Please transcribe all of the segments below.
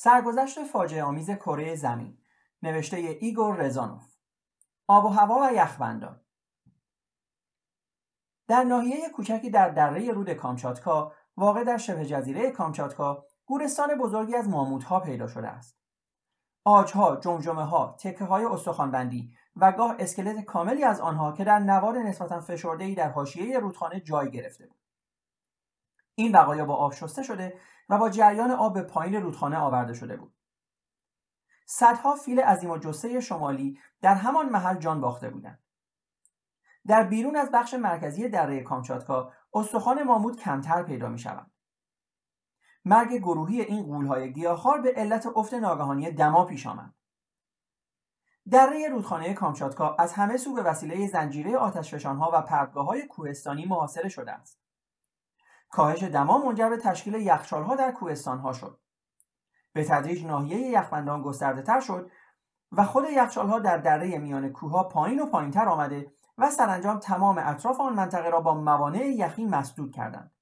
سرگذشت فاجعه آمیز کره زمین نوشته ایگور رزانوف. آب و هوا و یخبندان. در ناحیه کوچکی در دره رود کامچاتکا واقع در شبه جزیره کامچاتکا گورستان بزرگی از ماموتها پیدا شده است. آجها، جمجمه ها، تکه های استخوانبندی و گاه اسکلت کاملی از آنها که در نوار نسبتا فشرده ای در حاشیه رودخانه جای گرفته بود. این بقایا با آب شسته شده و با جریان آب به پایین رودخانه آورده شده بود. صدها فیل عظیم و جسه شمالی در همان محل جان باخته بودند. در بیرون از بخش مرکزی دره کامچاتکا استخوان ماموت کمتر پیدا می شود. مرگ گروهی این قولهای گیاهخوار به علت افت ناگهانی دما پیش آمد. دره رودخانه کامچاتکا از همه سو به وسیله زنجیره آتشفشانها و پرتگاه های کوهستانی محاصره شده است. کاهش دما منجر به تشکیل یخچالها در کوهستانها شد. به تدریج ناحیه یخبندان گسترده تر شد و خود یخچالها در دره میان کوهها پایین و پایینتر آمده و سرانجام تمام اطراف آن منطقه را با موانع یخی مسدود کردند.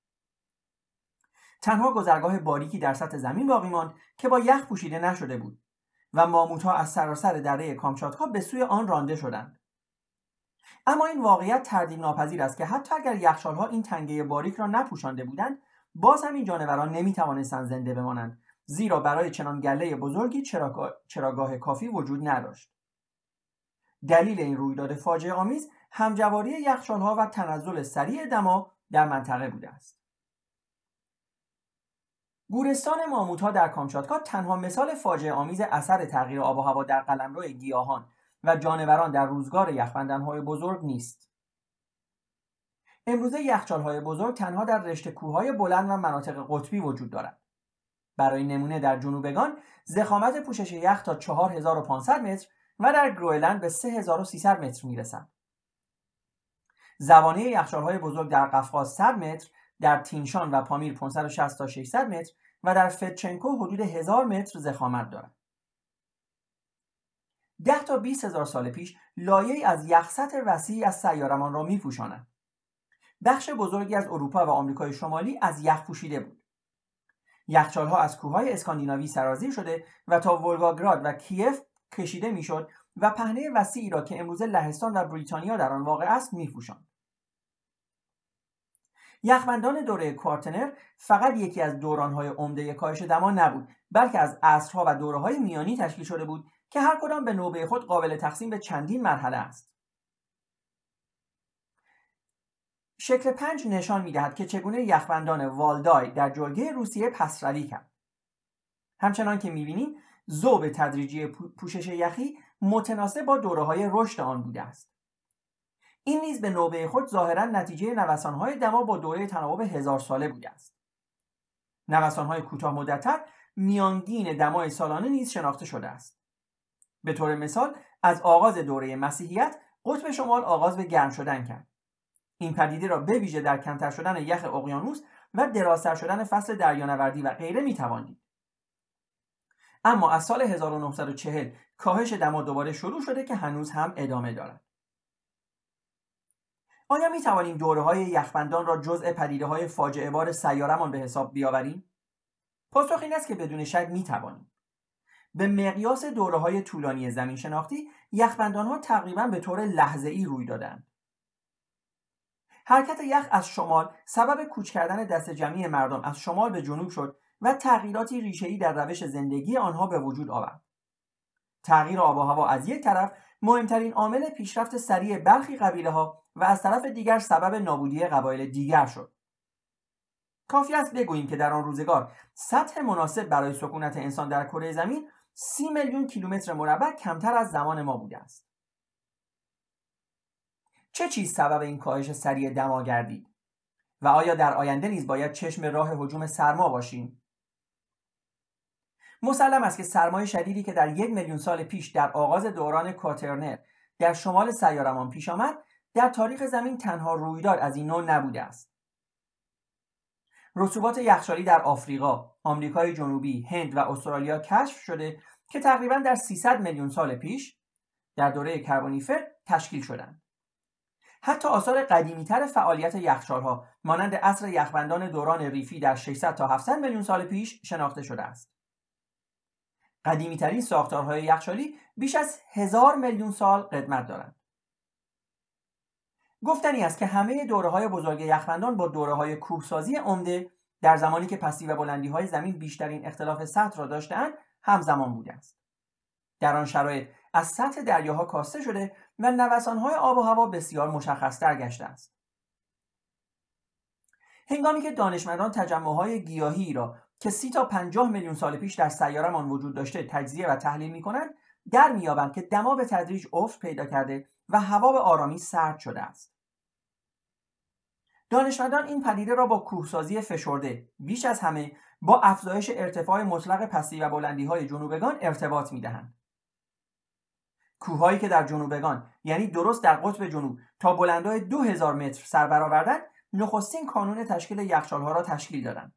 تنها گذرگاه باریکی در سطح زمین باقی ماند که با یخ پوشیده نشده بود و ماموت از سراسر دره کامچاتکا به سوی آن رانده شدند. اما این واقعیت تردید ناپذیر است که حتی اگر یخچالها این تنگه باریک را نپوشانده بودند باز هم این جانوران نمی‌توانستند زنده بمانند زیرا برای چنان گله بزرگی چراگاه, چراگاه کافی وجود نداشت. دلیل این رویداد فاجعه آمیز همجواری یخچالها و تنزل سریع دما در منطقه بوده است. گورستان ماموت در کامچاتکا تنها مثال فاجعه آمیز اثر تغییر آب و هوا در قلمرو گیاهان و جانوران در روزگار یخبندنهای بزرگ نیست. امروزه یخچالهای بزرگ تنها در رشته کوههای بلند و مناطق قطبی وجود دارد. برای نمونه در جنوبگان زخامت پوشش یخ تا 4500 متر و در گروئلند به 3300 متر می‌رسد. زبانه یخچالهای بزرگ در قفقاز 100 متر، در تینشان و پامیر 560 تا 600 متر و در فتچنکو حدود 1000 متر زخامت دارد. 10 تا 20 هزار سال پیش لایه از یخصت وسیعی از سیارمان را میپوشاند. بخش بزرگی از اروپا و آمریکای شمالی از یخ پوشیده بود. یخچالها از کوههای اسکاندیناوی سرازیر شده و تا ولگاگراد و کیف کشیده می‌شد و پهنه وسیعی را که امروزه لهستان و بریتانیا در آن واقع است میپوشاند. یخبندان دوره کوارتنر فقط یکی از دورانهای عمده کاهش دما نبود بلکه از عصرها و دوره میانی تشکیل شده بود که هر کدام به نوبه خود قابل تقسیم به چندین مرحله است. شکل پنج نشان می‌دهد که چگونه یخبندان والدای در جلگه روسیه پسروی کرد. همچنان که می‌بینیم زوب تدریجی پوشش یخی متناسب با دوره های رشد آن بوده است. این نیز به نوبه خود ظاهرا نتیجه نوسانهای دما با دوره تناوب هزار ساله بوده است. نوسانهای کوتاه مدتتر میانگین دمای سالانه نیز شناخته شده است. به طور مثال از آغاز دوره مسیحیت قطب شمال آغاز به گرم شدن کرد این پدیده را به ویژه در کمتر شدن یخ اقیانوس و درازتر شدن فصل دریانوردی و غیره می‌توان اما از سال 1940 کاهش دما دوباره شروع شده که هنوز هم ادامه دارد آیا می توانیم دوره های یخبندان را جزء پدیده های فاجعه بار سیارمان به حساب بیاوریم؟ پاسخ این است که بدون شک می توانیم. به مقیاس دوره های طولانی زمین شناختی یخبندان ها تقریبا به طور لحظه ای روی دادند. حرکت یخ از شمال سبب کوچ کردن دست جمعی مردم از شمال به جنوب شد و تغییراتی ریشه‌ای در روش زندگی آنها به وجود آورد. تغییر آب و هوا از یک طرف مهمترین عامل پیشرفت سریع برخی قبیله ها و از طرف دیگر سبب نابودی قبایل دیگر شد. کافی است بگوییم که در آن روزگار سطح مناسب برای سکونت انسان در کره زمین سی میلیون کیلومتر مربع کمتر از زمان ما بوده است. چه چیز سبب این کاهش سریع دما گردید و آیا در آینده نیز باید چشم راه حجوم سرما باشیم؟ مسلم است که سرمای شدیدی که در یک میلیون سال پیش در آغاز دوران کاترنر در شمال سیارمان پیش آمد در تاریخ زمین تنها رویداد از این نوع نبوده است. رسوبات یخچالی در آفریقا، آمریکای جنوبی، هند و استرالیا کشف شده که تقریبا در 300 میلیون سال پیش در دوره کربونیفر تشکیل شدند. حتی آثار قدیمیتر فعالیت یخچالها مانند عصر یخبندان دوران ریفی در 600 تا 700 میلیون سال پیش شناخته شده است. قدیمیترین ساختارهای یخچالی بیش از هزار میلیون سال قدمت دارند. گفتنی است که همه دوره های بزرگ یخبندان با دوره های کوهسازی عمده در زمانی که پستی و بلندی های زمین بیشترین اختلاف سطح را داشتهاند همزمان بوده است. در آن شرایط از سطح دریاها کاسته شده و نوسانهای آب و هوا بسیار مشخصتر گشته است. هنگامی که دانشمندان تجمعهای گیاهی را که سی تا پنجاه میلیون سال پیش در سیارمان وجود داشته تجزیه و تحلیل می کنند در میابند که دما به تدریج افت پیدا کرده و هوا به آرامی سرد شده است دانشمندان این پدیده را با کوهسازی فشرده بیش از همه با افزایش ارتفاع مطلق پستی و بلندی های جنوبگان ارتباط می دهند. کوههایی که در جنوبگان یعنی درست در قطب جنوب تا بلندای 2000 متر سر برآوردند نخستین کانون تشکیل یخچالها را تشکیل دادند.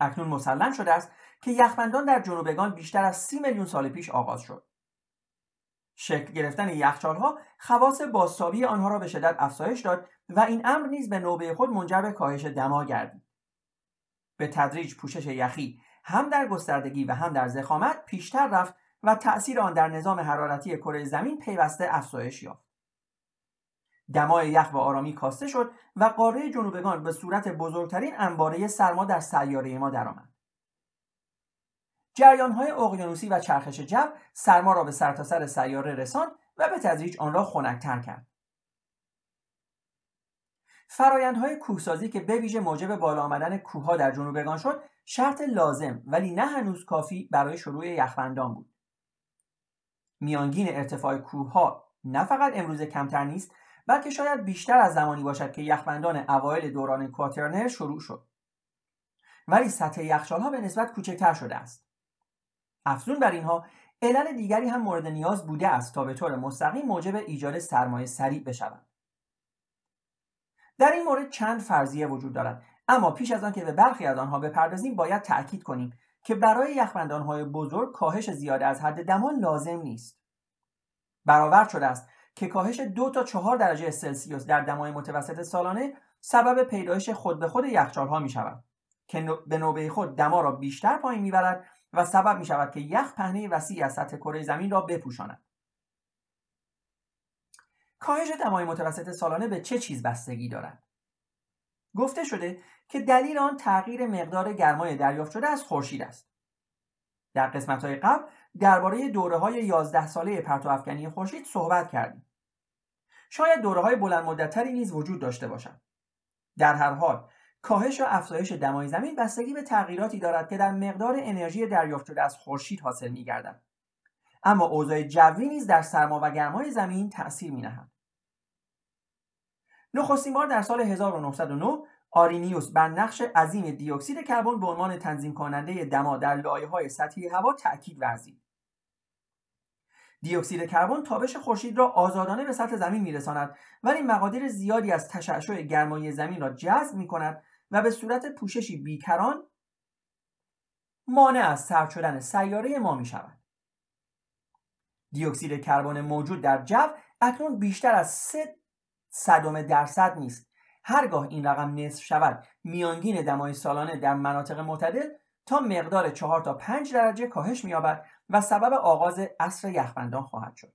اکنون مسلم شده است که یخبندان در جنوبگان بیشتر از سی میلیون سال پیش آغاز شد. شکل گرفتن یخچالها خواص بازتابی آنها را به شدت افزایش داد و این امر نیز به نوبه خود منجر به کاهش دما گردید. به تدریج پوشش یخی هم در گستردگی و هم در زخامت پیشتر رفت و تأثیر آن در نظام حرارتی کره زمین پیوسته افزایش یافت. دمای یخ و آرامی کاسته شد و قاره جنوبگان به صورت بزرگترین انباره سرما در سیاره ما درآمد. های اقیانوسی و چرخش جو سرما را به سرتاسر سر سیاره رساند و به تدریج آن را خنکتر کرد. فرایندهای کوهسازی که به ویژه موجب بالا آمدن کوهها در جنوبگان شد شرط لازم ولی نه هنوز کافی برای شروع یخبندان بود. میانگین ارتفاع کوهها نه فقط امروز کمتر نیست بلکه شاید بیشتر از زمانی باشد که یخبندان اوایل دوران کواترنر شروع شد. ولی سطح یخچالها به نسبت کوچکتر شده است. افزون بر اینها علل دیگری هم مورد نیاز بوده است تا به طور مستقیم موجب ایجاد سرمایه سریع بشوند. در این مورد چند فرضیه وجود دارد. اما پیش از آن که به برخی از آنها بپردازیم باید تأکید کنیم که برای یخبندانهای بزرگ کاهش زیاده از حد دمان لازم نیست. برآورد شده است که کاهش دو تا چهار درجه سلسیوس در دمای متوسط سالانه سبب پیدایش خود به خود یخچالها می شود که به نوبه خود دما را بیشتر پایین می‌برد و سبب می شود که یخ پهنه وسیع از سطح کره زمین را بپوشاند. کاهش دمای متوسط سالانه به چه چیز بستگی دارد؟ گفته شده که دلیل آن تغییر مقدار گرمای دریافت شده از خورشید است. در قسمت های قبل درباره دوره های 11 ساله پرتو افکنی خورشید صحبت کردیم. شاید دوره های بلند مدتتری نیز وجود داشته باشند در هر حال کاهش و افزایش دمای زمین بستگی به تغییراتی دارد که در مقدار انرژی دریافت شده از خورشید حاصل میگردد. اما اوضاع جوی نیز در سرما و گرمای زمین تأثیر نهد. نخستین بار در سال 1909 آرینیوس بر نقش عظیم دیوکسید کربن به عنوان تنظیم کننده دما در لایه های سطحی هوا تأکید ورزید. دیوکسید کربن تابش خورشید را آزادانه به سطح زمین میرساند ولی مقادیر زیادی از تشعشع گرمای زمین را جذب می کند و به صورت پوششی بیکران مانع از سرد شدن سیاره ما می شود. دیوکسید کربن موجود در جو اکنون بیشتر از 3 صدم درصد نیست. هرگاه این رقم نصف شود میانگین دمای سالانه در مناطق معتدل تا مقدار 4 تا 5 درجه کاهش می‌یابد و سبب آغاز عصر یخبندان خواهد شد.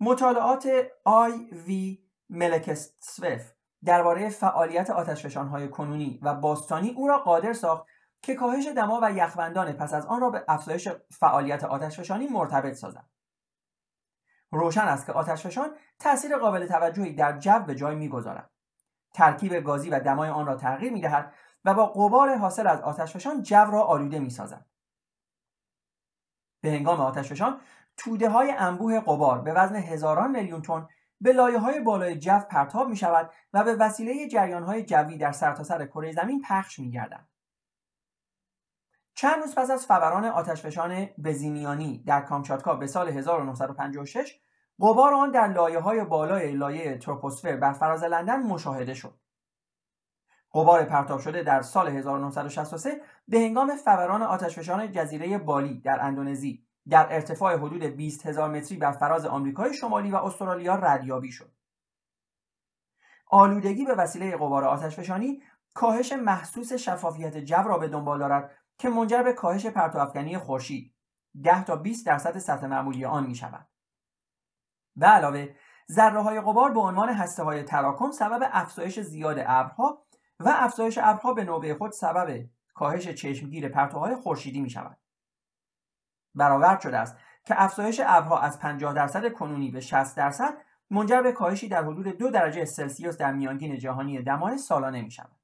مطالعات آی وی ملکستسوف درباره فعالیت آتشفشانهای کنونی و باستانی او را قادر ساخت که کاهش دما و یخبندان پس از آن را به افزایش فعالیت آتشفشانی مرتبط سازد. روشن است که آتشفشان تاثیر قابل توجهی در جو به جای می‌گذارد ترکیب گازی و دمای آن را تغییر می‌دهد و با قبار حاصل از آتشفشان جو را آلوده می‌سازد به هنگام آتشفشان توده های انبوه قبار به وزن هزاران میلیون تن به لایه های بالای جو پرتاب می شود و به وسیله جریان های جوی در سرتاسر سر کره زمین پخش می گردند. چند روز پس از فوران آتشفشان بزینیانی در کامچاتکا به سال 1956 قبار آن در لایه های بالای لایه تروپوسفر بر فراز لندن مشاهده شد. قبار پرتاب شده در سال 1963 به هنگام فوران آتشفشان جزیره بالی در اندونزی در ارتفاع حدود 20 هزار متری بر فراز آمریکای شمالی و استرالیا ردیابی شد. آلودگی به وسیله قبار آتشفشانی کاهش محسوس شفافیت جو را به دنبال دارد که منجر به کاهش پرتوافکنی خورشید 10 تا 20 درصد سطح معمولی آن می شود. به علاوه ذره های غبار به عنوان هسته های تراکم سبب افزایش زیاد ابرها و افزایش ابرها به نوبه خود سبب کاهش چشمگیر پرتوهای خورشیدی می شود. برآورد شده است که افزایش ابرها از 50 درصد کنونی به 60 درصد منجر به کاهشی در حدود دو درجه سلسیوس در میانگین جهانی دمای سالانه می شود.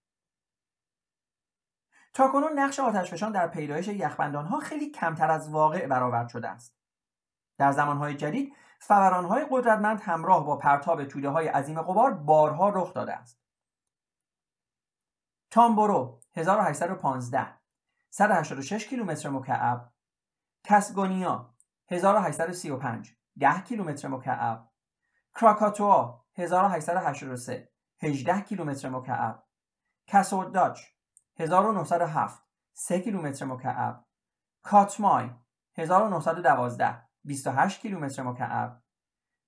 تاکنون نقش آتشفشان در پیدایش یخبندانها خیلی کمتر از واقع برآورد شده است. در زمانهای جدید فورانهای قدرتمند همراه با پرتاب توده های عظیم قبار بارها رخ داده است. تامبورو 1815 186 کیلومتر مکعب کسگونیا 1835 10 کیلومتر مکعب کراکاتوا 1883 18 کیلومتر مکعب کسوداچ 1907 3 کیلومتر مکعب. کاتمای 1912 28 کیلومتر مکعب.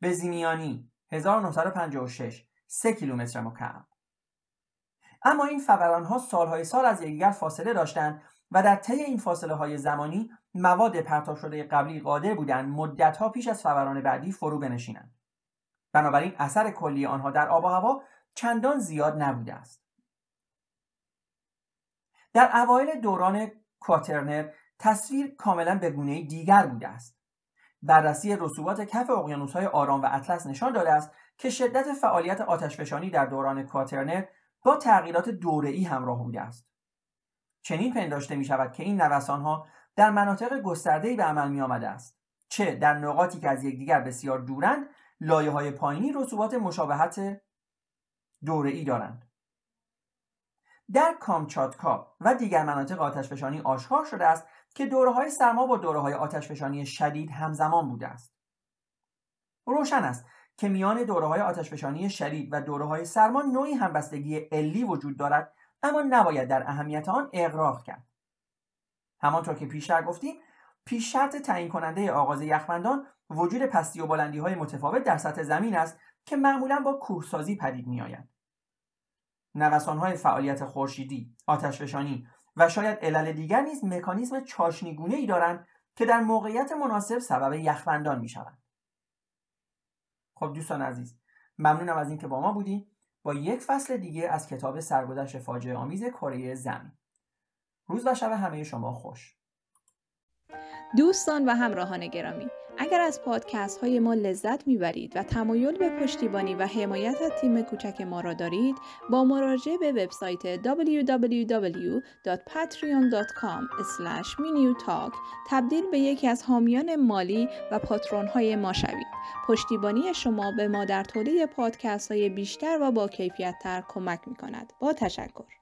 بزینیانی 1956 3 کیلومتر مکعب. اما این فوران ها سالهای سال از یکدیگر فاصله داشتند و در طی این فاصله های زمانی مواد پرتاب شده قبلی قادر بودند مدت ها پیش از فوران بعدی فرو بنشینند. بنابراین اثر کلی آنها در آب و هوا چندان زیاد نبوده است. در اوایل دوران کواترنر تصویر کاملا به گونه دیگر بوده است. بررسی رسوبات کف های آرام و اطلس نشان داده است که شدت فعالیت آتشفشانی در دوران کواترنر با تغییرات دوره‌ای همراه بوده است. چنین پنداشته می شود که این نوسان ها در مناطق گسترده‌ای به عمل می آمده است چه در نقاطی که از یکدیگر بسیار دورند لایه های پایینی رسوبات مشابهت دوره‌ای دارند. در کامچاتکا و دیگر مناطق آتشفشانی آشکار شده است که دوره های سرما با دوره های آتشفشانی شدید همزمان بوده است روشن است که میان دوره های آتشفشانی شدید و دوره های سرما نوعی همبستگی علی وجود دارد اما نباید در اهمیت آن اغراق کرد همانطور که پیشتر گفتیم پیش شرط تعیین کننده آغاز یخبندان وجود پستی و بلندی های متفاوت در سطح زمین است که معمولا با کوهسازی پدید می. نوسان های فعالیت خورشیدی، آتشفشانی و شاید علل دیگر نیز مکانیزم چاشنیگونه ای دارند که در موقعیت مناسب سبب یخبندان می شوند. خب دوستان عزیز ممنونم از اینکه با ما بودیم با یک فصل دیگه از کتاب سرگذشت فاجعه آمیز کره زمین. روز و شب همه شما خوش. دوستان و همراهان گرامی اگر از پادکست های ما لذت می‌برید و تمایل به پشتیبانی و حمایت از تیم کوچک ما را دارید با مراجعه به وبسایت www.patreon.com talk تبدیل به یکی از حامیان مالی و پاترون های ما شوید. پشتیبانی شما به ما در تولید پادکست های بیشتر و با کیفیت تر کمک می کند با تشکر.